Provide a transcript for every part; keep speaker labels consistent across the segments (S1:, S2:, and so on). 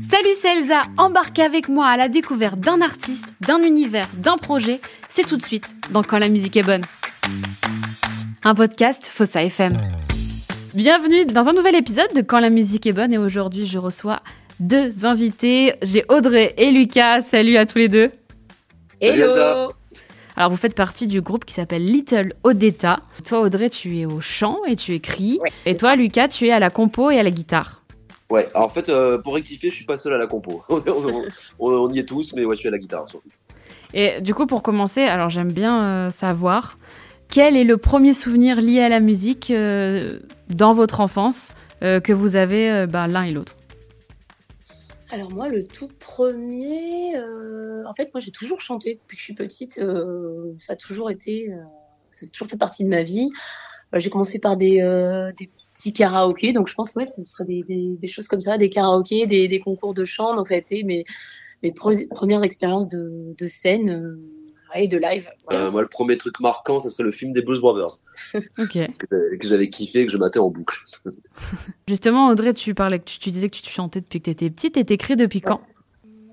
S1: Salut, c'est Elsa. Embarquez avec moi à la découverte d'un artiste, d'un univers, d'un projet. C'est tout de suite dans Quand la musique est bonne. Un podcast Fossa FM. Bienvenue dans un nouvel épisode de Quand la musique est bonne et aujourd'hui je reçois deux invités. J'ai Audrey et Lucas. Salut à tous les deux.
S2: Salut, Elsa.
S1: Alors vous faites partie du groupe qui s'appelle Little Odetta. Toi Audrey tu es au chant et tu écris.
S2: Ouais.
S1: Et toi Lucas tu es à la compo et à la guitare.
S2: Ouais, alors, en fait, euh, pour rectifier, je suis pas seul à la compo. on, y est tous, mais ouais, je suis à la guitare surtout.
S1: Et du coup pour commencer, alors j'aime bien euh, savoir quel est le premier souvenir lié à la musique euh, dans votre enfance que vous avez ben, l'un et l'autre?
S3: Alors moi, le tout premier, euh, en fait, moi j'ai toujours chanté depuis que je suis petite. euh, ça a toujours été, euh, ça a toujours fait partie de ma vie. Euh, j'ai commencé par des, euh, des petits karaokés, donc je pense que ouais, ce serait des, des, des choses comme ça, des karaokés, des, des concours de chant. Donc ça a été mes, mes pre- premières expériences de, de scène euh, et de live. Voilà.
S2: Euh, moi, le premier truc marquant, ça serait le film des Blues Brothers,
S1: Ok.
S2: que j'avais- que j'avais kiffé, que je matais en boucle.
S1: Justement Audrey, tu parlais, tu, tu disais que tu chantais depuis que tu étais petite et t'écris depuis quand?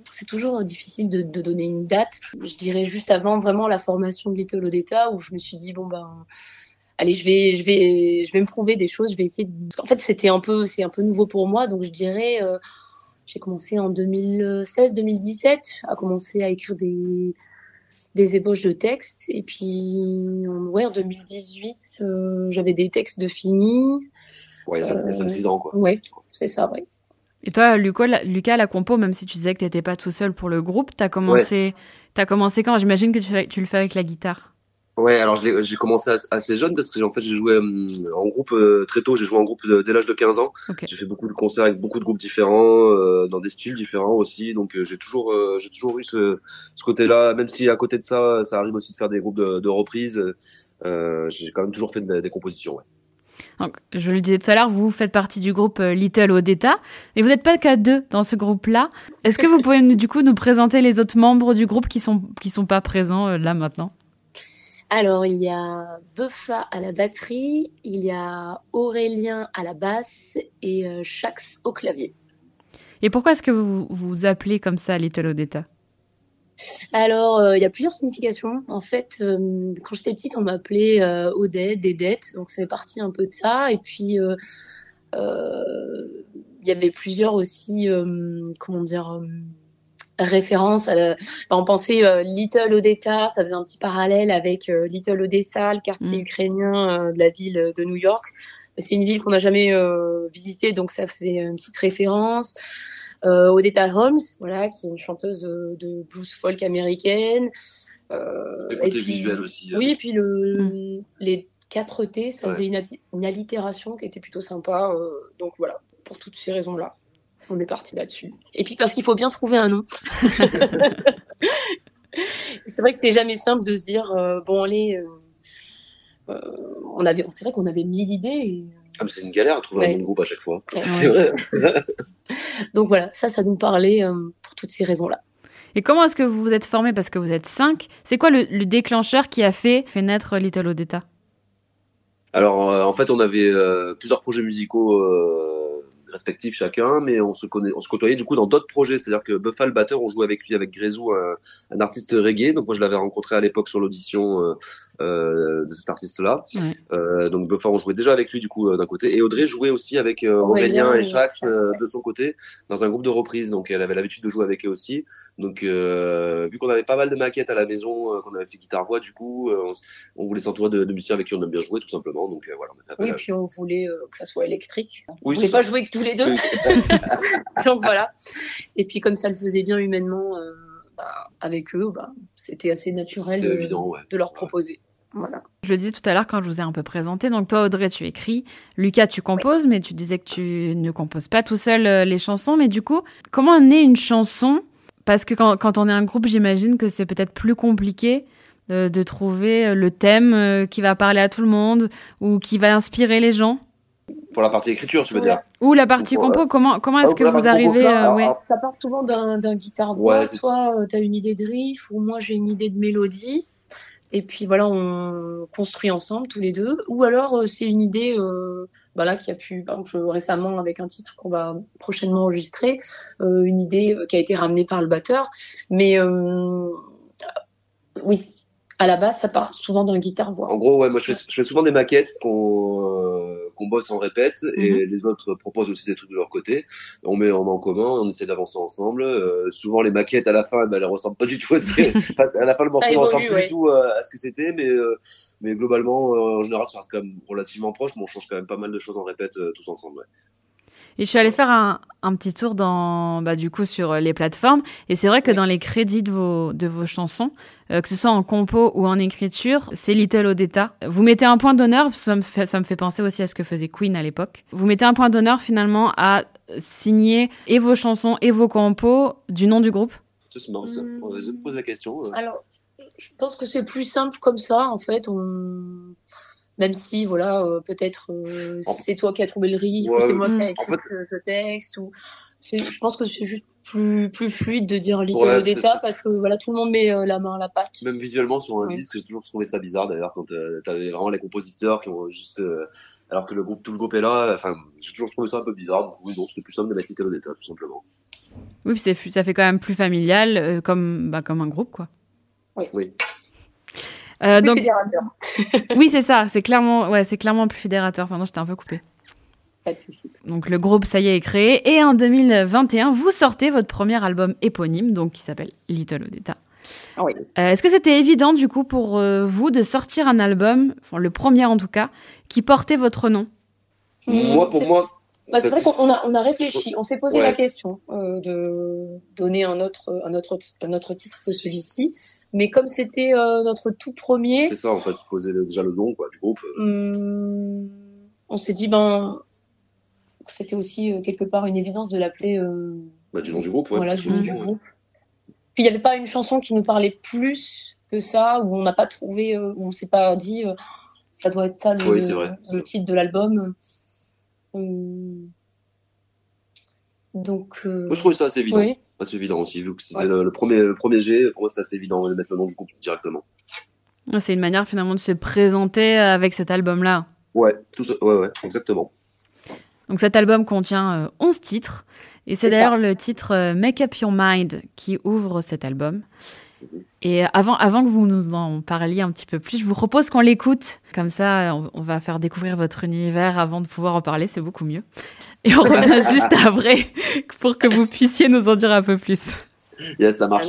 S3: C'est toujours difficile de, de donner une date. Je dirais juste avant vraiment la formation de Little Odetta où je me suis dit bon ben allez je vais je vais je vais me prouver des choses. Je vais essayer. De... En fait c'était un peu c'est un peu nouveau pour moi donc je dirais euh, j'ai commencé en 2016-2017 à commencer à écrire des des ébauches de textes et puis en, ouais en 2018 euh, j'avais des textes de finis.
S2: Ouais, ça fait
S3: Euh,
S2: 5-6 ans, quoi.
S3: Ouais c'est ça ouais.
S1: Et toi Lucas, la, Lucas, la compo, même si tu disais que t'étais pas tout seul pour le groupe, t'as commencé, t'as commencé quand? J'imagine que tu, fais- tu le fais avec la guitare.
S2: Ouais, alors j'ai commencé as- assez jeune parce que en fait j'ai joué hum, en groupe euh, très tôt. J'ai joué en groupe dès l'âge de 15 ans.
S1: Ok.
S2: J'ai fait beaucoup de concerts avec beaucoup de groupes différents, euh, dans des styles différents aussi. Donc euh, j'ai toujours, euh, j'ai toujours eu ce, ce côté-là. Même si à côté de ça, ça arrive aussi de faire des groupes de, de reprises. Euh, j'ai quand même toujours fait de- des compositions. Ouais.
S1: Donc, je le disais tout à l'heure, vous faites partie du groupe euh, Little Odetta, mais vous n'êtes pas qu'à deux dans ce groupe-là. Est-ce que vous pouvez nous, du coup nous présenter les autres membres du groupe qui sont qui sont pas présents euh, là maintenant?
S3: Alors, il y a Buffa à la batterie, il y a Aurélien à la basse et euh, Shax au clavier.
S1: Et pourquoi est-ce que vous vous appelez comme ça Little Odetta?
S3: Alors, euh, il y a plusieurs significations. En fait, euh, quand j'étais petite, on m'appelait euh, Odette, Dédette, donc c'est parti un peu de ça. Et puis, il y avait plusieurs aussi, comment dire, références. À la... enfin, on pensait euh, Little Odetta, ça faisait un petit parallèle avec euh, Little Odessa, le quartier
S1: Mm.
S3: ukrainien euh, de la ville de New York. C'est une ville qu'on n'a jamais euh, visitée, donc ça faisait une petite référence. Euh, Odetta Holmes, voilà, qui est une chanteuse euh, de blues folk américaine. Euh, et
S2: côté
S3: puis-
S2: visuel aussi. euh.
S3: Oui, et puis le, les 4 T, ça
S2: Ouais.
S3: faisait une, une allitération qui était plutôt sympa. euh, donc voilà, pour toutes ces raisons-là, on est parti là-dessus. Et puis parce qu'il faut bien trouver un nom. c'est vrai que c'est jamais simple de se dire euh, bon allez, euh, euh, on avait, c'est vrai qu'on avait mille idées. et-
S2: Ah, mais c'est une galère à trouver
S3: Ouais.
S2: un nom de groupe à chaque fois.
S3: Ouais.
S2: C'est vrai.
S3: Donc voilà, ça, ça nous parlait euh, pour toutes ces raisons-là.
S1: Et comment est-ce que vous vous êtes formés? Parce que vous êtes cinq. C'est quoi le, le déclencheur qui a fait, fait naître Little Odetta?
S2: Alors, euh, en fait, on avait euh, plusieurs projets musicaux euh, respectifs chacun, mais on se connaît, on se côtoyait du coup dans d'autres projets. C'est-à-dire que Buffa, le batteur, on jouait avec lui, avec Grezou, un, un artiste reggae. Donc moi, je l'avais rencontré à l'époque sur l'audition euh, euh, de cet artiste-là.
S1: Ouais.
S2: Euh, donc Buffa, on jouait déjà avec lui du coup euh, d'un côté, et Audrey jouait aussi avec euh, Aurélien, et
S3: ouais.
S2: de son côté dans un groupe de reprises. Donc elle avait l'habitude de jouer avec eux aussi. Donc vu qu'on avait pas mal de maquettes à la maison, qu'on avait fait guitare voix, du coup, on, on voulait s'entourer de, de musiciens avec qui on aime bien jouer tout simplement. Donc voilà, on
S3: Oui, puis on voulait que ça soit électrique.
S2: Oui,
S3: on voulait
S2: c'est
S3: pas jouer que tous les deux. Donc voilà. Et puis comme ça le faisait bien humainement euh, bah, avec eux, bah, c'était assez naturel de,
S2: évident, ouais.
S3: de leur proposer. Voilà.
S1: Je le disais tout à l'heure quand je vous ai un peu présenté. Donc toi, Audrey, tu écris. Lucas, tu composes, mais tu disais que tu ne composes pas tout seul euh, les chansons. Mais du coup, comment naît une chanson? Parce que quand, quand on est un groupe, j'imagine que c'est peut-être plus compliqué euh, de trouver le thème euh, qui va parler à tout le monde ou qui va inspirer les gens.
S2: Pour la partie écriture, tu veux
S3: Ouais.
S2: dire
S1: Ou la partie
S2: Ouais.
S1: compo, comment, comment est-ce
S2: Ah,
S1: que vous
S2: compo,
S1: arrivez
S2: ça,
S1: euh, ouais.
S3: Ça part souvent d'un d'un guitare-voix,
S2: Ouais, c'est
S3: soit tu as une idée de riff, ou moi j'ai une idée de mélodie. et puis voilà, on construit ensemble tous les deux. Ou alors c'est une idée, euh, bah là qui a pu, par exemple récemment avec un titre qu'on va prochainement enregistrer, euh, une idée qui a été ramenée par le batteur. Mais oui, à la base, ça part souvent d'un guitare-voix.
S2: En gros, ouais, moi je fais, je fais souvent des maquettes qu'on euh, qu'on bosse en répète et mhm. les autres proposent aussi des trucs de leur côté. On met, met en commun, on essaie d'avancer ensemble. Euh, souvent les maquettes à la fin, ben, elles ressemblent pas du tout à ce que, à la fin le morceau ne ressemble plus du tout euh, à ce que c'était, mais mais globalement en général ça reste quand même relativement proche, mais on change quand même pas mal de choses en répète tous ensemble. Ouais.
S1: Et je suis allée faire un, un petit tour dans, bah, du coup, sur les plateformes. Et c'est vrai que dans les crédits de vos, de vos chansons, euh, que ce soit en compo ou en écriture, c'est Little Odetta. Vous mettez un point d'honneur, ça me, fait, ça me fait penser aussi à ce que faisait Queen à l'époque. Vous mettez un point d'honneur finalement à signer et vos chansons et vos compos du nom du groupe.
S2: C'est marrant, ça. On va se poser la question.
S3: Euh. Alors, je pense que c'est plus simple comme ça, en fait. On même si voilà euh, peut-être euh, c'est toi qui as trouvé le riff ou c'est moi qui ai écrit ce texte ou je pense que c'est juste plus plus fluide de dire Little ouais, d'état parce que voilà tout le monde met euh, la main à la pâte.
S2: Même visuellement sur un disque j'ai toujours trouvé ça bizarre d'ailleurs quand t'avais vraiment les compositeurs qui ont juste alors que le groupe tout le groupe est là enfin j'ai toujours trouvé ça un peu bizarre. Donc oui donc c'était plus simple de mettre Little d'état tout simplement.
S1: Oui puis ça fait quand même plus familial comme bah, comme un groupe quoi.
S3: Oui.
S2: Oui
S3: euh, donc... fédérateur.
S1: oui, c'est ça. C'est clairement, ouais, c'est clairement plus fédérateur. Pardon, j'étais un peu coupé.
S3: Pas de souci.
S1: Donc le groupe, ça y est, est créé. Et en 2021, vous sortez votre premier album éponyme, donc qui s'appelle Little Odetta.
S3: Oui.
S1: Euh, est-ce que c'était évident du coup pour euh, vous de sortir un album, enfin, le premier en tout cas, qui portait votre nom?
S2: Moi, pour moi,
S3: bah, c'est vrai qu'on a, on a réfléchi, on s'est posé la question euh, de donner un autre, un autre, un autre titre que celui-ci, mais comme c'était euh, notre tout premier,
S2: c'est ça en fait, poser déjà le nom quoi du groupe.
S3: Hum, on s'est dit ben c'était aussi euh, quelque part une évidence de l'appeler. Euh,
S2: bah, du nom du groupe, ouais.
S3: Voilà, du nom du groupe. Puis il n'y avait pas une chanson qui nous parlait plus que ça, où on n'a pas trouvé, où on s'est pas dit ça doit être ça le, le titre de l'album. Euh, donc.
S2: Euh, moi, je trouve ça assez évident. Assez évident aussi, vu que c'était le, premier, le premier G. Pour moi, c'est assez évident de mettre le nom du groupe directement.
S1: C'est une manière finalement de se présenter avec cet album-là.
S2: Ouais, tout ça, ouais, ouais, exactement.
S1: Donc cet album contient 11 euh, titres, et c'est d'ailleurs le titre Make Up Your Mind qui ouvre cet album. Et avant, avant que vous nous en parliez un petit peu plus, je vous propose qu'on l'écoute. Comme ça, on, va faire découvrir votre univers avant de pouvoir en parler, c'est beaucoup mieux. Et on revient juste après pour que vous puissiez nous en dire un peu plus.
S2: Yes, ça marche.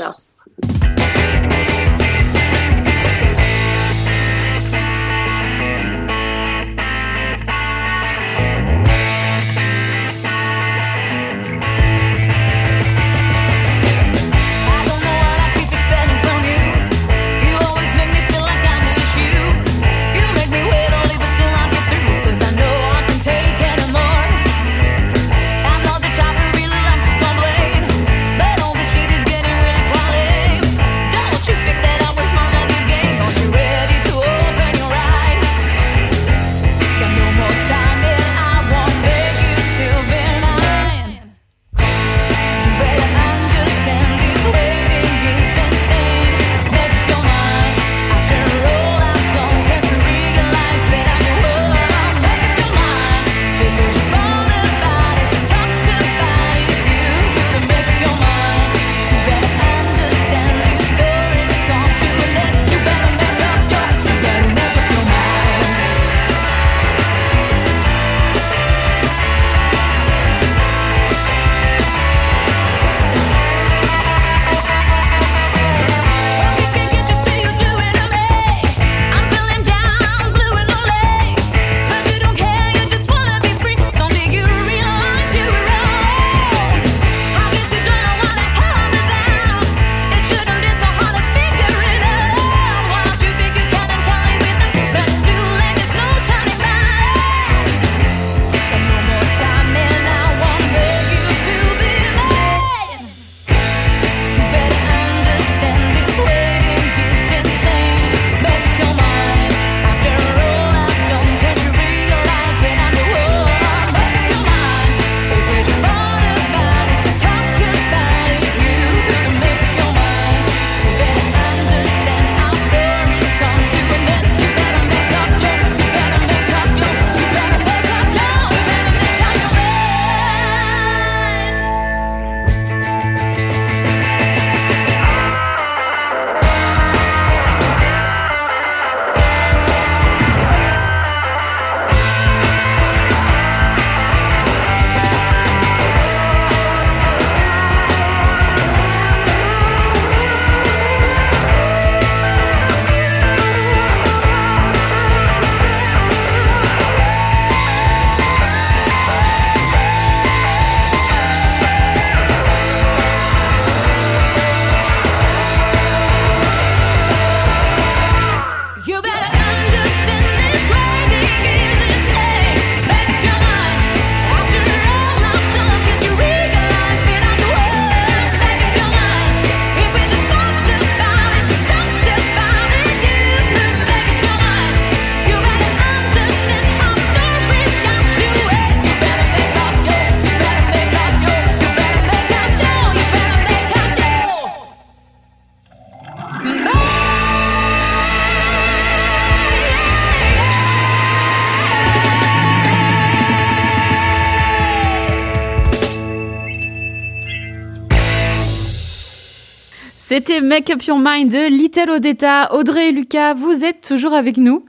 S1: C'était Make Up Your Mind de Little Odetta. Audrey et Lucas, vous êtes toujours avec nous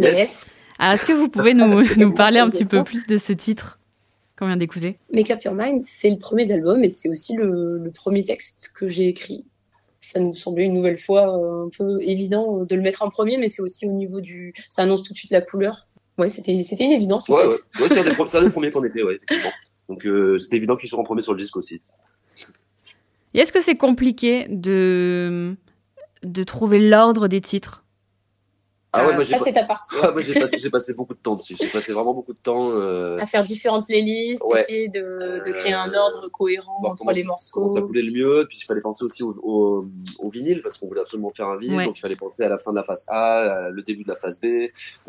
S3: Yes.
S1: Alors, est-ce que vous pouvez nous, nous parler un petit peu plus de ce titre qu'on vient d'écouter?
S3: Make Up Your Mind, c'est le premier album et c'est aussi le, le premier texte que j'ai écrit. Ça nous semblait une nouvelle fois euh, un peu évident de le mettre en premier, mais c'est aussi au niveau du. Ça annonce tout de suite la couleur. Ouais, c'était c'était une évidence. En
S2: Ouais, ouais. Ouais, c'est un un des premiers qu'on était, ouais, effectivement. Donc euh, c'était évident qu'ils seront en premier sur le disque aussi.
S1: Et est-ce que c'est compliqué de, de trouver l'ordre des titres?
S2: Ah ouais, moi j'ai
S3: ça,
S2: pas-
S3: c'est ta partie.
S2: Ah, moi, j'ai passé, beaucoup de temps dessus. J'ai passé vraiment beaucoup de temps. Euh,
S3: À faire différentes playlists,
S2: Ouais.
S3: essayer de, de créer un
S2: Euh,
S3: ordre cohérent entre les morceaux.
S2: comment ça coulait le mieux. Puis il fallait penser aussi au, au, au vinyle parce qu'on voulait absolument faire un vinyle.
S1: Ouais.
S2: Donc il fallait penser à la fin de la phase A, le début de la phase B.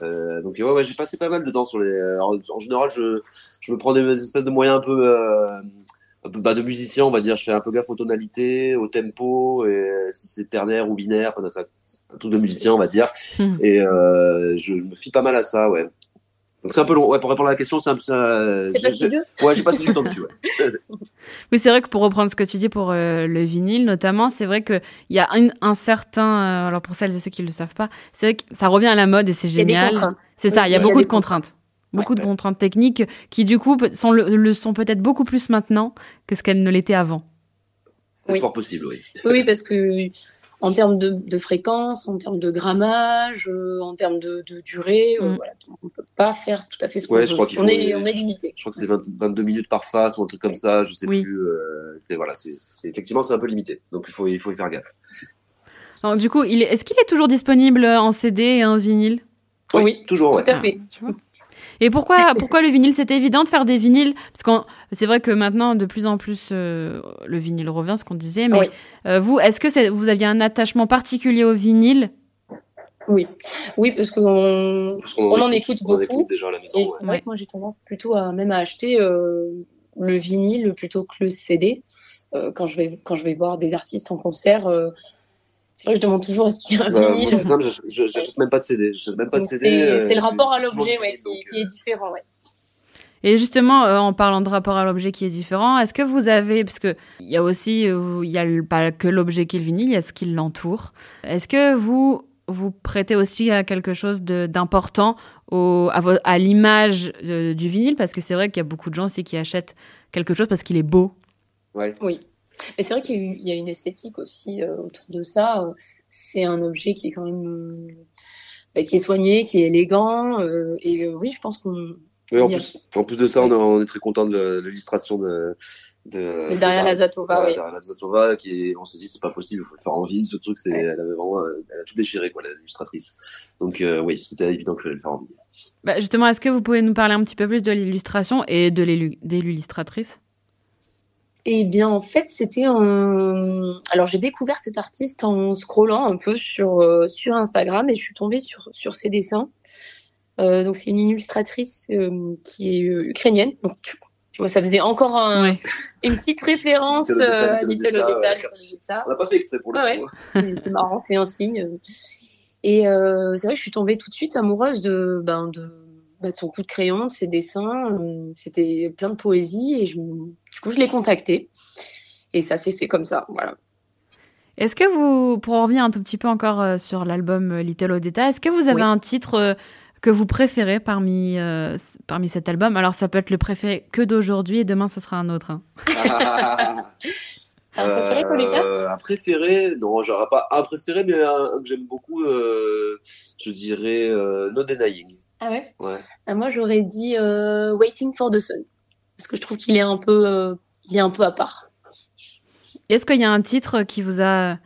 S2: Euh, donc ouais, ouais, j'ai passé pas mal de temps sur les. alors, en général, je, je me prends des espèces de moyens un peu. Euh, un peu bah, de musicien, on va dire. Je fais un peu gaffe aux tonalités, au tempo, et si c'est ternaire ou binaire. Enfin, ça, un truc de musicien, on va dire.
S1: Mhm.
S2: Et euh, je, je me fie pas mal à ça, ouais. Donc c'est un peu long. Ouais, pour répondre à la question, c'est un peu ça.
S3: C'est pas studieux
S2: Ouais, j'ai passé du temps dessus, ouais.
S1: Oui, c'est vrai que pour reprendre ce que tu dis pour euh, le vinyle, notamment, c'est vrai qu'il y a un, un certain. euh, alors pour celles et ceux qui ne le savent pas, c'est vrai que ça revient à la mode et c'est
S3: Il y a des
S1: génial.
S3: contraintes.
S1: C'est ça, il y a
S3: Oui,
S1: beaucoup de contraintes. Beaucoup de
S3: Ouais.
S1: contraintes techniques qui, du coup, sont le, le sont peut-être beaucoup plus maintenant que ce qu'elles ne l'étaient avant.
S3: Oui.
S2: fort possible, oui.
S3: Oui, parce que en termes de, de fréquence, en termes de grammage, euh, en termes de, de durée, euh,
S1: Mm.
S3: voilà, on peut pas faire tout à fait ce qu'on
S2: Ouais,
S3: veut.
S2: je crois qu'il
S3: on,
S2: faut-
S3: est, on est limité.
S2: Je crois que c'est 20 22 minutes par face ou un truc comme ça, je sais
S1: Oui.
S2: plus. Euh, c'est- voilà, c'est effectivement c'est un peu limité, donc il faut il faut y faire gaffe.
S1: Alors, du coup, est-ce qu'il est toujours disponible en CD et en vinyle?
S3: Oui,
S2: toujours. Ouais.
S3: Tout à fait.
S1: Tu vois Et pourquoi, pourquoi le vinyle C'était évident de faire des vinyles? Parce que c'est vrai que maintenant, de plus en plus, euh, le vinyle revient, ce qu'on disait. Mais
S3: Oui.
S1: euh, vous, est-ce que c'est- vous aviez un attachement particulier au vinyle?
S3: Oui, oui, parce qu'on On en écoute
S2: on en
S3: beaucoup.
S2: écoute déjà à la maison.
S3: Et
S2: ouais.
S3: c'est vrai
S1: Ouais.
S3: que moi j'ai tendance plutôt à même à acheter euh, le vinyle plutôt que le CD euh, quand je vais quand je vais voir des artistes en concert. C'est vrai que je demande toujours est-ce qu'il y a un
S2: Bah, moi,
S3: vinyle.
S2: c'est simple, j'ach- je- j'achète même pas de CD. J'achète même pas de
S3: Donc,
S2: CD.
S3: C'est
S2: euh,
S3: c'est le rapport à l'objet ouais, qui, est
S2: euh,
S3: différent. Ouais.
S1: Et justement, euh, en parlant de rapport à l'objet qui est différent, est-ce que vous avez, parce que il y a aussi, il y a le- pas que l'objet qui est le vinyle, il y a ce qui l'entoure. Est-ce que vous vous prêtez aussi à quelque chose d'important à, l'image du vinyle? Parce que c'est vrai qu'il y a beaucoup de gens aussi qui achètent quelque chose parce qu'il est beau.
S2: Ouais.
S3: Oui. Mais c'est vrai qu'il y a une esthétique aussi euh, autour de ça. C'est un objet qui est quand même euh, bah, qui est soigné, qui est élégant. euh, et euh, oui, je pense qu'on
S2: Oui, en
S3: a-
S2: plus, en plus de ça, on, est- on est très content de l'illustration de, de,
S3: de derrière
S2: de-
S3: la Zatova.
S2: Ouais,
S3: oui.
S2: derrière la Zatova, qui est, on s'est dit, c'est pas possible, il faut le faire en ville, ce truc, c'est, elle avait vraiment, euh, elle a tout déchiré, quoi, l'illustratrice. Donc, euh, oui, c'était évident que je le faire en ville.
S1: Bah, justement, est-ce que vous pouvez nous parler un petit peu plus de l'illustration et de l'illustratrice?
S3: Eh bien, en fait, c'était un. Alors, j'ai découvert cet artiste en scrollant un peu sur, euh, sur Instagram et je suis tombée sur, sur ses dessins. Euh, donc, c'est une illustratrice euh, qui est euh, ukrainienne. Donc, tu, vois, ça faisait encore un-
S1: Ouais.
S3: une petite référence euh,
S2: Little. On n'a pas fait exprès pour le
S3: Ouais,
S2: coup.
S3: C'est marrant, c'est un signe. Et euh, c'est vrai que je suis tombée tout de suite amoureuse de, ben, de, bah, de son coup de crayon, de ses dessins. Euh, C'était plein de poésie et je, du coup, je l'ai contacté. Et ça s'est fait comme ça, voilà.
S1: Est-ce que vous, pour en revenir un tout petit peu encore euh, sur l'album euh, Little Odetta, est-ce que vous avez
S3: Oui.
S1: un titre que vous préférez parmi, euh, parmi cet album? Alors, ça peut être le préféré que d'aujourd'hui et demain, ce sera un autre. hein.
S3: Un préféré,
S2: Euh, Un préféré, non, j'aurais pas un préféré, mais un, un que j'aime beaucoup, euh, je dirais euh, No Denying.
S3: Ah ouais?
S2: Ouais.
S3: Ah, Moi, j'aurais dit euh, Waiting for the Sun. Parce que je trouve qu'il est un peu, euh, il est un peu à part.
S1: Est-ce qu'il y a un titre qui vous a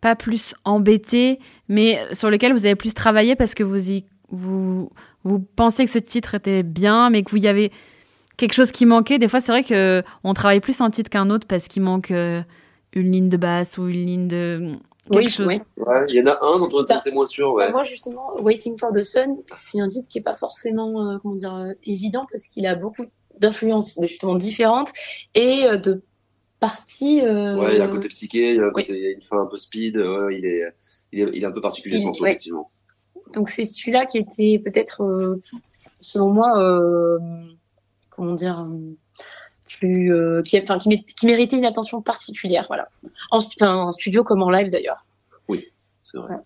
S1: pas plus embêté, mais sur lequel vous avez plus travaillé parce que vous y, vous, vous pensez que ce titre était bien, mais que vous y avez quelque chose qui manquait? Des fois, c'est vrai que on travaille plus un titre qu'un autre parce qu'il manque euh, une ligne de basse ou une ligne de
S3: Oui,
S1: chose.
S3: oui.
S2: Ouais, il y en a un dont on était moins sûr, ouais.
S3: Moi, justement, Waiting for the Sun, c'est un titre qui est pas forcément, euh, comment dire, euh, évident parce qu'il a beaucoup d'influences justement différentes et euh, de parties. euh,
S2: Ouais, il y a un côté psyché, il y a un côté, il y a une fin un peu speed, ouais, il est, il est, il est un peu particulier ce morceau,
S3: ouais.
S2: effectivement.
S3: Donc c'est celui-là qui était peut-être, euh, selon moi, euh, comment dire, euh, qui, enfin, qui, qui, méritait une attention particulière, voilà. En, en studio comme en live d'ailleurs.
S2: Oui, c'est vrai.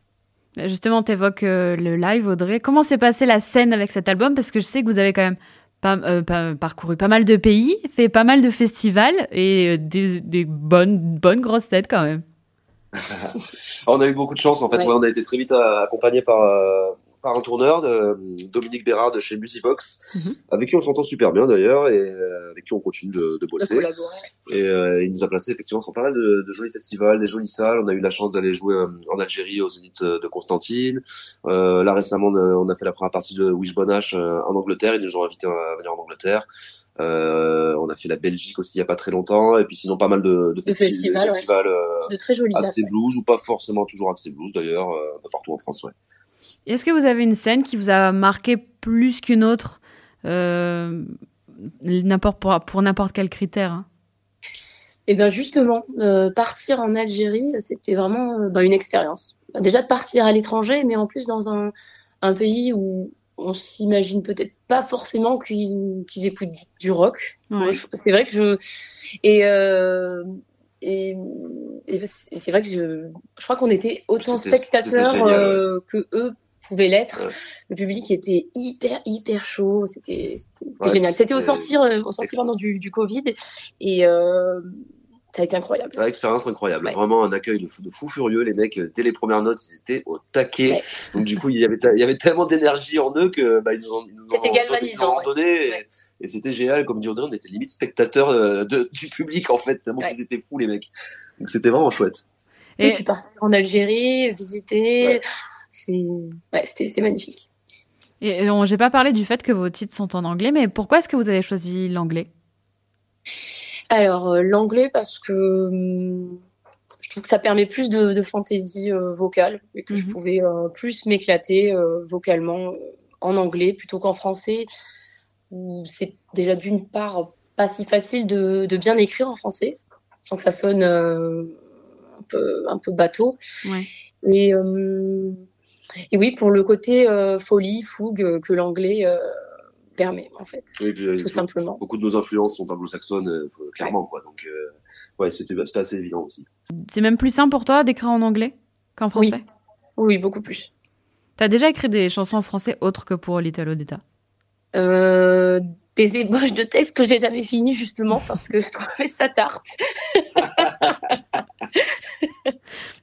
S1: Justement, tu évoques le live, Audrey. Comment s'est passée la scène avec cet album? Parce que je sais que vous avez quand même pas, parcouru pas mal de pays, fait pas mal de festivals et des, des bonnes, bonnes grosses têtes quand même.
S2: on a eu beaucoup de chance en fait. on a été très vite accompagné par euh, par un tourneur, de, Dominique Bérard de chez Musibox, mhm. avec qui on s'entend super bien d'ailleurs et euh, avec qui on continue de, de bosser. et euh, il nous a placé effectivement sur pas mal de, de, jolis festivals, des jolies salles. On a eu la chance d'aller jouer en Algérie au Zénith de Constantine. là récemment, on a fait la première partie de Wish Bonash en Angleterre. Ils nous ont invités à venir en Angleterre. Euh, on a fait la Belgique aussi il y a pas très longtemps, et puis sinon pas mal de, de, festivals, festivals euh,
S3: de très jolis
S2: accès blues ou pas forcément toujours accès blues d'ailleurs, euh, partout en France, ouais.
S1: Est-ce que vous avez une scène qui vous a marqué plus qu'une autre, euh, n'importe pour, pour n'importe quel critère hein?
S3: Et eh bien justement, euh, partir en Algérie, c'était vraiment bah, une expérience. Déjà de partir à l'étranger, mais en plus dans un, un pays où on s'imagine peut-être pas forcément qu'ils écoutent du, rock. C'est vrai que je et euh, et, c'est vrai que je, je crois qu'on était autant spectateurs euh, que eux pouvaient l'être. Le public était hyper hyper chaud. C'était génial. C'était au sortir au sortir pendant du, du Covid et euh, ça a été incroyable.
S2: Une expérience incroyable. Vraiment un accueil de fou, de fou furieux. Les mecs, dès les premières notes, ils étaient au taquet. Donc du coup, il y avait, il y avait tellement d'énergie en eux que bah, ils nous ont, ils nous ont, donné. Et, c'était génial. Comme dit Audrey, on était limite spectateurs euh, de, du public en fait, tellement qu'ils étaient fous les mecs. Donc c'était vraiment chouette.
S3: Et, tu pars en Algérie, visiter. C'est, ouais, c'était magnifique.
S1: Et j'ai pas parlé du fait que vos titres sont en anglais, mais pourquoi est-ce que vous avez choisi l'anglais?
S3: Alors euh, l'anglais parce que hum, je trouve que ça permet plus de, de fantaisie euh, vocale et que je mhm. pouvais euh, plus m'éclater vocalement en anglais plutôt qu'en français où c'est déjà d'une part pas si facile de, de, bien écrire en français sans que ça sonne un peu un peu bateau. Ouais. Et, et oui, pour le côté folie, fougue que l'anglais permet en fait. Oui, euh, tout simplement.
S2: Beaucoup de nos influences sont anglo-saxonnes, euh, clairement quoi. Donc euh, ouais, c'était assez évident aussi.
S1: C'est même plus simple pour toi d'écrire en anglais qu'en français?
S3: Oui. beaucoup plus.
S1: T'as déjà écrit des chansons en français autres que pour Little Odetta?
S3: Euh, Des ébauches de textes que j'ai jamais fini justement parce que je trouvais ça tarte.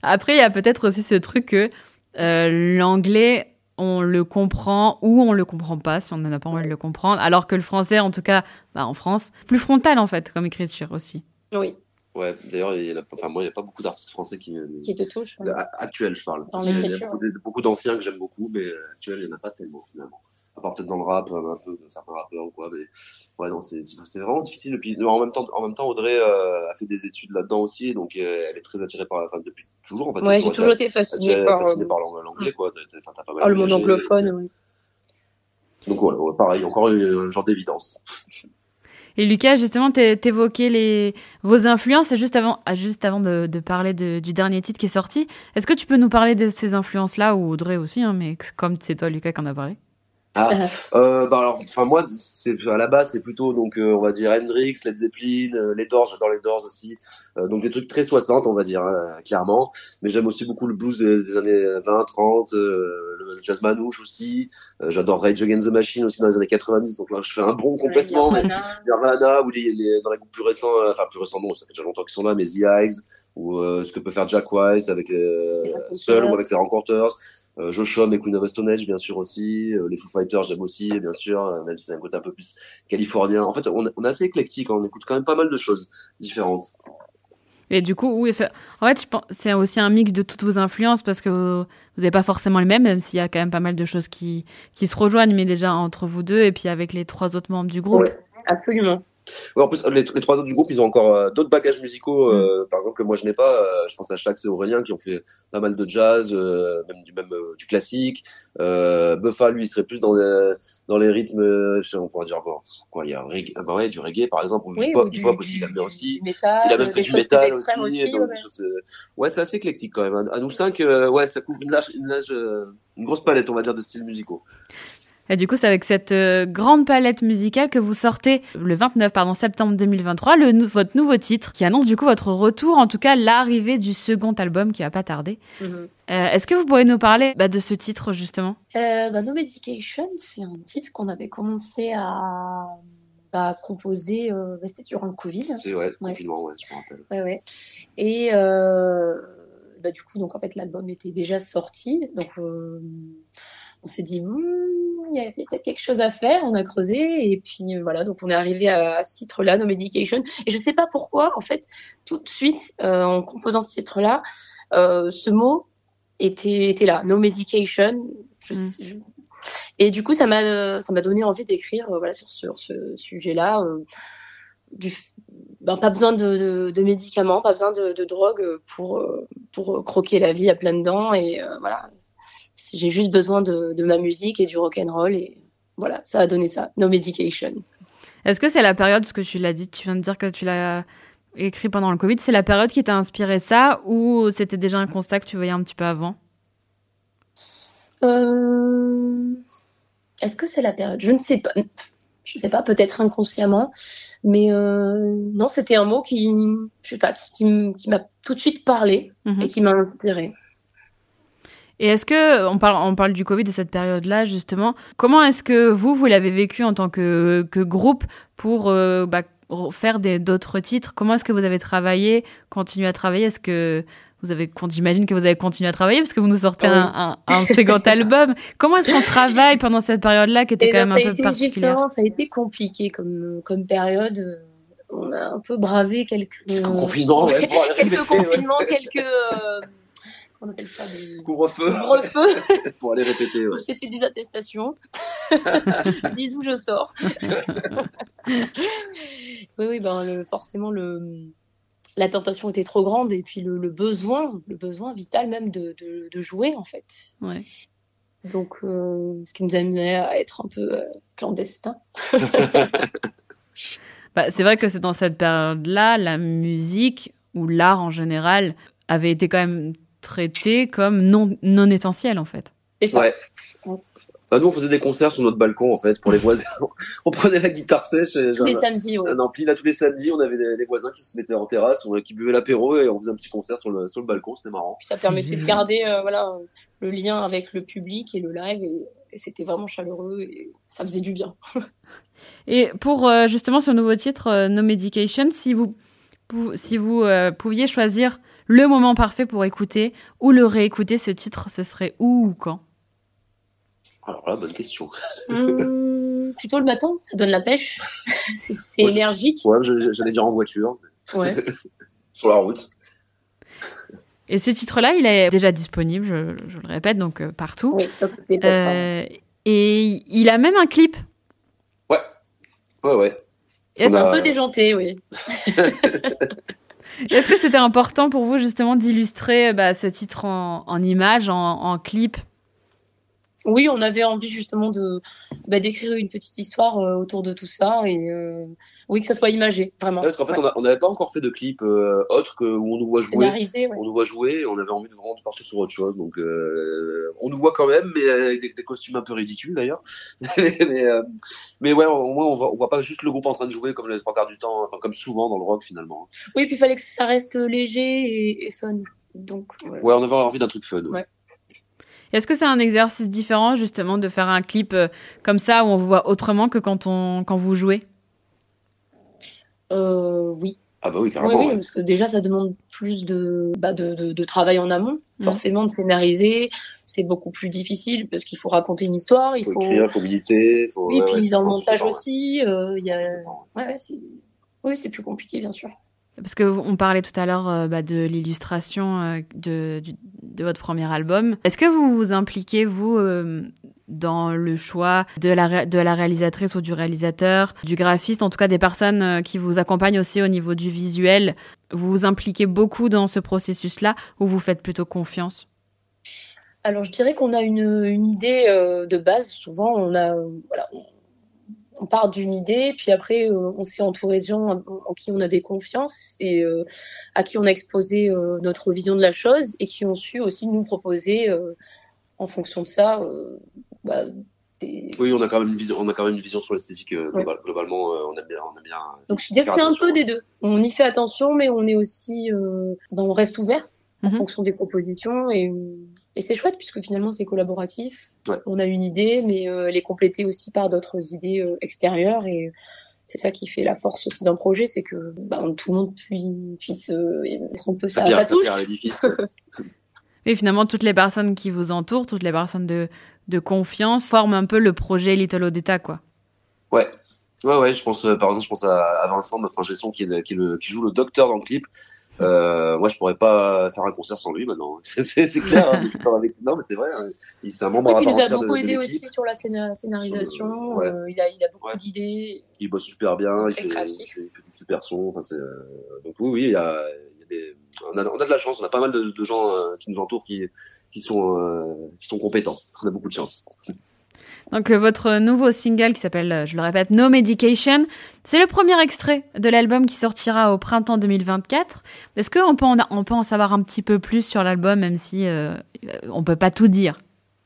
S1: Après, il y a peut-être aussi ce truc que l'anglais on le comprend ou on le comprend pas si on n'en a pas envie de le comprendre. Alors que le français, en tout cas, bah, en France, plus frontal en fait comme écriture aussi.
S3: Oui.
S2: Ouais, d'ailleurs, il y a, enfin, moi, il n'y a pas beaucoup d'artistes français qui,
S3: qui te touchent.
S2: Actuels, je parle. il y a beaucoup, d'anciens que j'aime beaucoup, mais actuels, il n'y en a pas tellement finalement. À part peut-être dans le rap, un peu certains rappeurs ou quoi, mais ouais, non, c'est vraiment difficile. Et puis, en même temps, en même temps, Audrey euh, a fait des études là-dedans aussi, donc euh, elle est très attirée par, enfin, depuis toujours, en fait.
S3: Ouais, j'ai toujours été fascinée par,
S2: fascinée par l'anglais, quoi.
S3: Enfin, pas mal le monde anglophone, oui.
S2: Donc voilà, pareil, encore un genre d'évidence.
S1: Et Lucas, justement, t'évoquais les vos influences juste avant, ah, juste avant de, de parler de, du dernier titre qui est sorti. Est-ce que tu peux nous parler de ces influences-là ou Audrey aussi, hein, mais comme c'est toi, Lucas, qui en a parlé?
S2: Ah, euh, bah alors, enfin moi, c'est à la base, c'est plutôt donc euh, on va dire Hendrix, Led Zeppelin, euh, les Doors, j'adore les Doors aussi, euh, donc des trucs très 60, on va dire hein, clairement. Mais j'aime aussi beaucoup le blues des, années 20, 30, le jazz manouche aussi. j'adore Rage Against the Machine aussi dans les années 90, donc là je fais un bond complètement. Nirvana ou les, les, dans les groupes plus récents, enfin plus récents non, ça fait déjà longtemps qu'ils sont là, mais The Eyes ou ce que peut faire Jack White avec seul ou avec les Rencontreurs. Euh, Joshua et Queen of Stone Age, bien sûr aussi. Euh, les Foo Fighters, j'aime aussi, bien sûr, euh, même si c'est un côté un peu plus californien. En fait, on, on est assez éclectique, on écoute quand même pas mal de choses différentes.
S1: Et du coup, oui, en fait, c'est aussi un mix de toutes vos influences parce que vous n'avez pas forcément les mêmes, même s'il y a quand même pas mal de choses qui, qui se rejoignent, mais déjà entre vous deux et puis avec les trois autres membres du groupe.
S3: absolument.
S2: Ouais, en plus, les, trois autres du groupe, ils ont encore euh, d'autres bagages musicaux, euh, mm. par exemple, que moi je n'ai pas. Euh, je pense à Schlax et Aurélien qui ont fait pas mal de jazz, même du même du classique. Buffa, lui, il serait plus dans les dans les rythmes, je sais, on pourrait dire bon, quoi, il y a reggae, bah ouais, du reggae par exemple, ou
S3: oui,
S2: du pop,
S3: du,
S2: pop aussi, il a aussi.
S3: Métal,
S2: il a même fait du métal aussi. aussi donc, ouais, ouais c'est assez éclectique quand même. À nous cinq, ouais, ça couvre une, large, une, large, une grosse palette, on va dire, de styles musicaux.
S1: Et du coup, c'est avec cette euh, grande palette musicale que vous sortez le 29 pardon, septembre 2023 le, votre nouveau titre qui annonce du coup votre retour, en tout cas l'arrivée du second album qui va pas tarder. Mhm. Euh, Est-ce que vous pourriez nous parler bah, de ce titre justement?
S3: Euh, bah, No Medication, c'est un titre qu'on avait commencé à bah, composer, euh, bah, c'était durant le Covid.
S2: C'est ouais, le confinement, ouais, je me rappelle.
S3: Ouais, ouais. Et euh, bah, du coup, donc en fait, l'album était déjà sorti, donc euh, on s'est dit, hmm, il y a peut-être quelque chose à faire. On a creusé et puis euh, voilà, donc on est arrivé à, ce titre-là, No Medication. Et je sais pas pourquoi, en fait, tout de suite, euh, en composant ce titre-là, euh, ce mot était, était là, No Medication. Je, mm. je... Et du coup, ça m'a ça m'a donné envie d'écrire voilà sur, sur ce sujet-là. du, ben, pas besoin de, de, de, médicaments, pas besoin de, de drogue pour pour croquer la vie à pleines dents et voilà j'ai juste besoin de, de, ma musique et du rock and roll et voilà, ça a donné ça. No medication.
S1: Est-ce que c'est la période, parce que tu l'as dit, tu viens de dire que tu l'as écrit pendant le Covid, c'est la période qui t'a inspiré ça ou c'était déjà un constat que tu voyais un petit peu avant?
S3: Euh... Est-ce que c'est la période? Je ne sais pas. Je ne sais pas, peut-être inconsciemment, mais euh... non, c'était un mot qui, je sais pas, qui, qui m'a tout de suite parlé mm -hmm. et qui m'a inspiré.
S1: Et est-ce que, on parle, on parle du Covid de cette période-là, justement, comment est-ce que vous, vous l'avez vécu en tant que, que groupe pour euh, bah, faire d'autres titres? Comment est-ce que vous avez travaillé, continué à travailler? Est-ce que vous avez, j'imagine que vous avez continué à travailler parce que vous nous sortez un, un, un, second album. Comment est-ce qu'on travaille pendant cette période-là qui était quand même un peu particulière
S3: Justement, ça a été compliqué comme, comme période. On a un peu bravé quelques,
S2: quelques confinements, ouais,
S3: quelques confinements, quelques euh, on appelle ça des
S2: couvre-feu.
S3: Couvre-feu.
S2: Pour aller répéter. Ouais.
S3: J'ai fait des attestations. Bisous, je sors. oui, oui, ben le, forcément le la tentation était trop grande et puis le, le besoin, le besoin vital même de, de, de jouer en fait.
S1: Ouais.
S3: Donc, euh, ce qui nous amenait à être un peu euh, clandestin.
S1: bah, c'est vrai que c'est dans cette période-là, la musique ou l'art en général avait été quand même traité comme non, non essentiel en fait.
S2: Ouais. Bah, nous, on faisait des concerts sur notre balcon, en fait, pour les voisins. on prenait la guitare sèche. Et,
S3: tous les samedis, ouais.
S2: Un ampli, là, tous les samedis, on avait des, des, voisins qui se mettaient en terrasse, qui buvaient l'apéro et on faisait un petit concert sur le, sur le balcon, c'était marrant.
S3: Puis ça permettait de garder, euh, voilà, le lien avec le public et le live et, et c'était vraiment chaleureux et ça faisait du bien.
S1: et pour, euh, justement, ce nouveau titre, euh, No Medication, si vous, si vous euh, pouviez choisir le moment parfait pour écouter ou le réécouter ce titre, ce serait où ou quand?
S2: Alors là, bonne question.
S3: Hum, plutôt le matin, ça donne la pêche. c'est ouais, énergique.
S2: Ouais, j'allais dire en voiture.
S3: Ouais.
S2: Sur la route.
S1: Et ce titre-là, il est déjà disponible, je, je le répète, donc euh, partout.
S3: Oui,
S1: euh, et il a même un clip.
S2: Ouais, ouais, ouais.
S3: C'est a... un peu déjanté, oui.
S1: Est-ce que c'était important pour vous justement d'illustrer bah, ce titre en, en image, en, en, clip
S3: Oui, on avait envie justement de bah, d'écrire une petite histoire euh, autour de tout ça et euh, oui que ça soit imagé vraiment.
S2: Ouais, parce qu'en fait, ouais. on n'avait pas encore fait de clip euh, autre que où on nous voit jouer.
S3: Ouais.
S2: On nous voit jouer, on avait envie de vraiment de partir sur autre chose. Donc euh, on nous voit quand même, mais avec des, des costumes un peu ridicules d'ailleurs. mais euh, mais ouais, au moins on voit, on voit pas juste le groupe en train de jouer comme les trois quarts du temps, enfin comme souvent dans le rock finalement.
S3: Oui, puis il fallait que ça reste léger et, et fun. Donc
S2: ouais. ouais, on avait envie d'un truc fun.
S3: Ouais.
S1: Est-ce que c'est un exercice différent justement de faire un clip euh, comme ça où on vous voit autrement que quand on quand vous jouez?
S3: Euh, Oui.
S2: Ah bah oui, carrément.
S3: Oui, parce que déjà ça demande plus de bah de, de, de travail en amont, mmh. forcément de scénariser, c'est beaucoup plus difficile parce qu'il faut raconter une histoire, il
S2: faut,
S3: faut
S2: écrire, faut militer, faut
S3: oui,
S2: ouais,
S3: puis
S2: ouais,
S3: dans le montage aussi, il euh, y a ouais, ouais c'est oui, c'est plus compliqué bien sûr.
S1: Parce que on parlait tout à l'heure euh, bah, de l'illustration euh, de, de, votre premier album. Est-ce que vous vous impliquez, vous, euh, dans le choix de la, de la réalisatrice ou du réalisateur, du graphiste, en tout cas des personnes euh, qui vous accompagnent aussi au niveau du visuel? Vous vous impliquez beaucoup dans ce processus-là ou vous faites plutôt confiance?
S3: Alors je dirais qu'on a une, une idée euh, de base. Souvent, on a voilà, on part d'une idée, puis après euh, on s'est entouré de gens en, qui on avait confiance et euh, à qui on a exposé euh, notre vision de la chose et qui ont su aussi nous proposer en fonction de ça bah,
S2: Oui, on a quand même une vision, on a quand même une vision sur l'esthétique euh,
S3: Ouais.
S2: global- globalement. euh, on aime bien, on aime bien.
S3: Donc je dirais que c'est un peu des deux. On y fait attention, mais on est aussi, euh, ben, on reste ouvert en
S1: Mhm.
S3: fonction des propositions et, et c'est chouette puisque finalement c'est collaboratif.
S2: Ouais.
S3: On a une idée, mais euh, elle est complétée aussi par d'autres idées euh, extérieures et c'est ça qui fait la force aussi d'un projet, c'est que ben, tout le monde puis, puisse euh, mettre un peu
S2: Ça
S3: sa, touche.
S1: Et finalement, toutes les personnes qui vous entourent, toutes les personnes de, de confiance forment un peu le projet Little Odetta, quoi.
S2: Ouais. Ouais, ouais, je pense, euh, par exemple, je pense à, à Vincent, notre ingé son qui, est, le- qui, est le- qui joue le docteur dans le clip. Euh, moi, je pourrais pas faire un concert sans lui maintenant. C'est clair. hein, avec... Non, mais c'est vrai. hein. Il c'est un membre à
S3: puis il
S2: part
S3: nous a beaucoup
S2: de
S3: aidé aussi sur la scéna- scénarisation.
S2: Ouais.
S3: euh, il, a, il a beaucoup
S2: Ouais.
S3: d'idées.
S2: Il bosse super bien. Il fait, il fait- il fait du super son. Enfin, c'est, euh, donc oui, oui, il y a, il y a des, on a, on a de la chance. On a pas mal de, de gens euh, qui nous entourent qui, qui sont, euh, qui sont compétents. On a beaucoup de chance.
S1: Donc, euh, votre nouveau single qui s'appelle, euh, je le répète, No Medication, c'est le premier extrait de l'album qui sortira au printemps 2024. Est-ce qu'on peut, en- on peut en savoir un petit peu plus sur l'album, même si euh, on peut pas tout dire?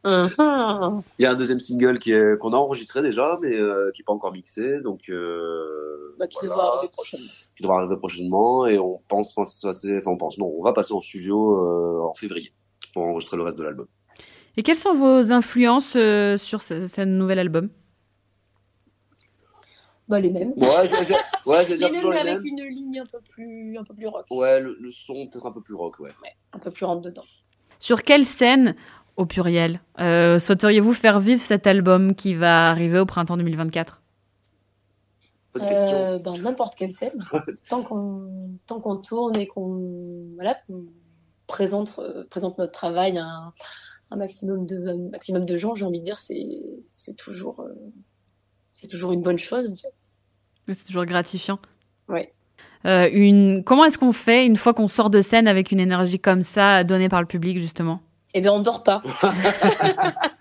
S3: Mhm.
S2: Il y a un deuxième single qui est, qu'on a enregistré déjà, mais euh, qui est pas encore mixé. Donc, euh,
S3: Bah, qui
S2: voilà.
S3: devra arriver prochainement.
S2: qui devra arriver prochainement et on pense, enfin, c'est assez- enfin on pense, non, on va passer en studio euh, en février pour enregistrer le reste de l'album.
S1: Et quelles sont vos influences euh, sur ce, ce nouvel album?
S3: Bah, les mêmes.
S2: Ouais, je, vais- je, vais- ouais, je vais
S3: Les
S2: dire
S3: mêmes,
S2: les
S3: avec une ligne un peu plus, un peu plus rock.
S2: Ouais, le, le son peut-être un peu plus rock, ouais.
S3: Un peu plus rentre dedans.
S1: Sur quelle scène, au pluriel, euh, souhaiteriez-vous faire vivre cet album qui va arriver au printemps 2024
S2: Bonne question.
S3: Euh, ben, n'importe quelle scène. tant qu'on tant qu'on tourne et qu'on voilà, présente, euh, présente notre travail à un, un maximum de, un maximum de gens, j'ai envie de dire, c'est c'est toujours, euh, c'est toujours une bonne chose. En fait.
S1: C'est toujours gratifiant.
S3: Ouais.
S1: Euh, une... Comment est-ce qu'on fait une fois qu'on sort de scène avec une énergie comme ça donnée par le public, justement?
S3: Eh bien, on dort pas.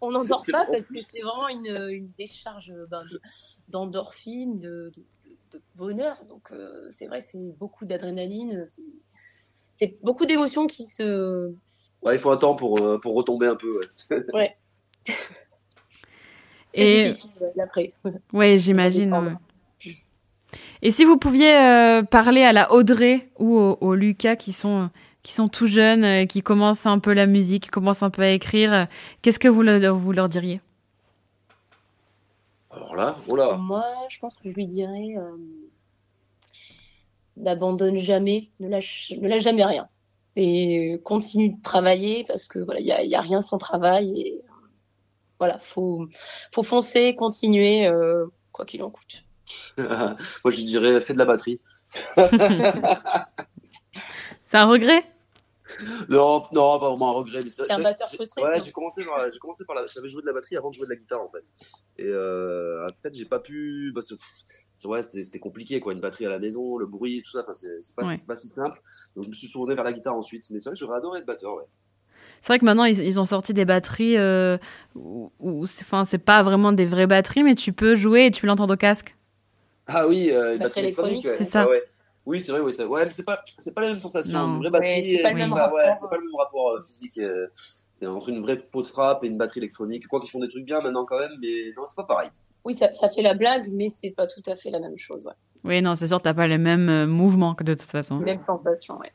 S3: on n'en dort pas
S2: bon.
S3: parce que c'est vraiment une, une décharge ben, de- d'endorphine, de, de, de- de bonheur. Donc, euh, c'est vrai, c'est beaucoup d'adrénaline. C'est beaucoup d'émotions qui se.
S2: Ouais, il faut un temps pour, euh, pour retomber un peu. Ouais.
S1: Et
S3: l'après.
S1: ouais, j'imagine. Et si vous pouviez euh, parler à la Audrey ou au, au Lucas qui sont qui sont tout jeunes, euh, qui commencent un peu la musique, qui commencent un peu à écrire, qu'est-ce que vous, le- vous leur diriez?
S2: Alors là, oh là.
S3: Moi, je pense que je lui dirais euh, n'abandonne jamais, ne lâche, ne lâche jamais rien. Et euh, continue de travailler parce que voilà, il y a, il y a rien sans travail. Et voilà, faut, faut foncer, continuer, euh, quoi qu'il en coûte.
S2: Moi, je dirais, fais de la batterie.
S1: C'est un regret?
S2: Non, non, pas vraiment un regret.
S3: C'est un batteur
S2: j'ai-
S3: frustré,
S2: Ouais, j'ai commencé par, j'ai commencé par la, j'avais joué de la batterie avant de jouer de la guitare en fait. Et euh, peut-être j'ai pas pu, parce que pff, c'est ouais, c'était c'était compliqué quoi, une batterie à la maison, le bruit, tout ça. Enfin, c'est c'est pas,
S1: Ouais.
S2: c'est pas si simple. Donc je me suis tourné vers la guitare ensuite. Mais c'est vrai que j'aurais adoré être batteur. Ouais.
S1: C'est vrai que maintenant, ils, ils ont sorti des batteries euh, où, où c'est enfin, c'est pas vraiment des vraies batteries, mais tu peux jouer et tu peux l'entendre au casque.
S2: Ah oui, euh, une
S3: Batterie
S2: batterie électronique.
S3: électronique,
S2: ouais.
S1: c'est ça.
S2: Ah ouais. Oui, c'est vrai, oui, c'est ouais, pas, c'est pas la même sensation.
S1: Non.
S2: Une vraie batterie,
S3: c'est pas le
S2: c'est
S3: même
S2: pas,
S3: rapport.
S2: ouais, c'est pas le même rapport euh, physique. euh, C'est entre une vraie peau de frappe et une batterie électronique. Quoi qu'ils font des trucs bien maintenant quand même, mais non, c'est pas pareil.
S3: Oui, ça, ça fait la blague, mais c'est pas tout à fait la même chose. Ouais.
S1: Oui, non, c'est sûr, t'as pas les mêmes euh, mouvements que de toute façon.
S3: Même sensation, ouais.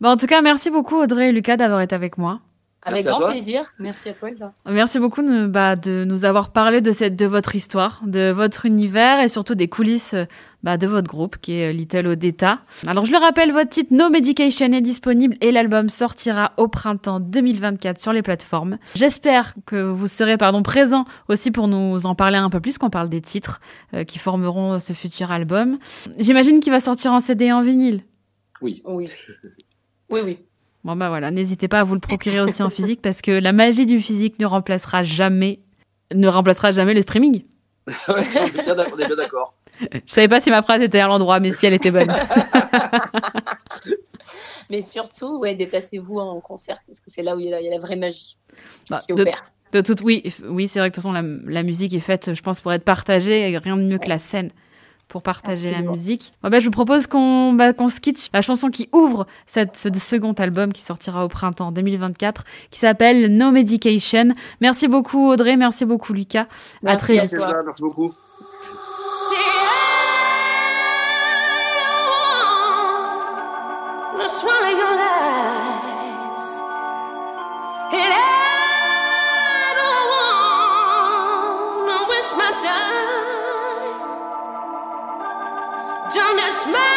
S1: Bon, en tout cas, merci beaucoup Audrey et Lucas d'avoir été avec moi.
S3: Avec
S2: Merci à
S3: grand
S2: toi.
S3: plaisir. Merci à toi, Elsa.
S1: Merci beaucoup de, bah, de nous avoir parlé de, cette, de votre histoire, de votre univers et surtout des coulisses bah, de votre groupe qui est Little Odetta. Alors je le rappelle, votre titre No Medication est disponible et l'album sortira au printemps 2024 sur les plateformes. J'espère que vous serez pardon, présent aussi pour nous en parler un peu plus, qu'on parle des titres euh, qui formeront ce futur album. J'imagine qu'il va sortir en CD et en vinyle.
S2: Oui.
S3: Oui. Oui, oui.
S1: Bon bah voilà, n'hésitez pas à vous le procurer aussi en physique parce que la magie du physique ne remplacera jamais, ne remplacera jamais le streaming.
S2: Ouais, on est bien d'accord.
S1: Je savais pas si ma phrase était à l'endroit, mais si elle était bonne.
S3: Mais surtout, ouais, déplacez-vous en concert parce que c'est là où il y, a la- il y a la vraie magie
S1: Bah,
S3: qui
S1: de,
S3: opère.
S1: de toute, oui, oui, c'est vrai que de toute façon la, la musique est faite, je pense, pour être partagée. Et rien de mieux que la scène pour partager la musique. bah, je vous propose qu'on bah, se quitte la chanson qui ouvre cette, ce second album qui sortira au printemps 2024, qui s'appelle No Medication. Merci beaucoup Audrey, merci beaucoup Lucas.
S4: à très vite. merci beaucoup. On this mountain.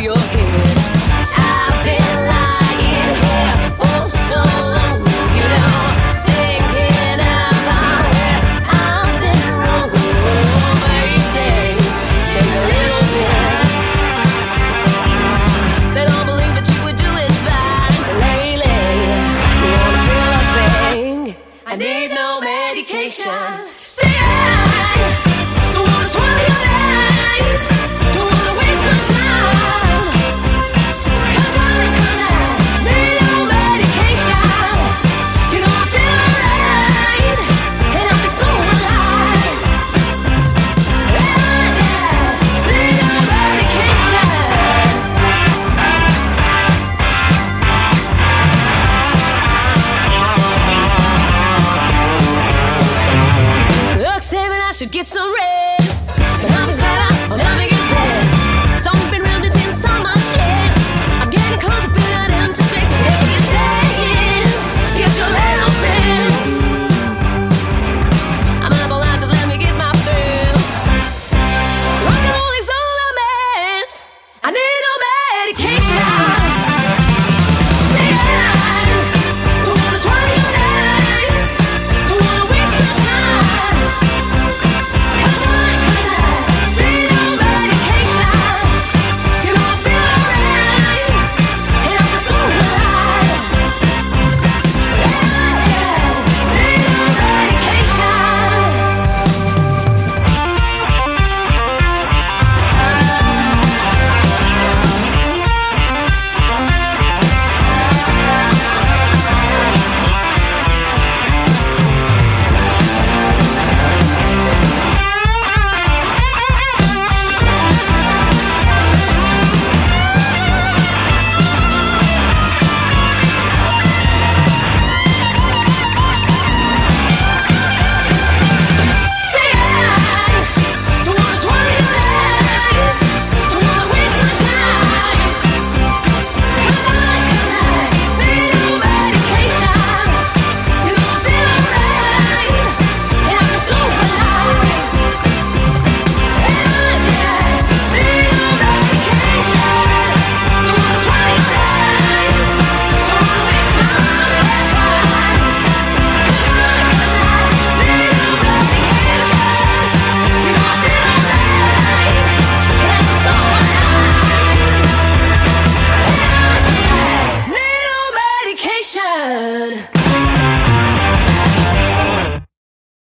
S4: your head. I've been lying here for so long.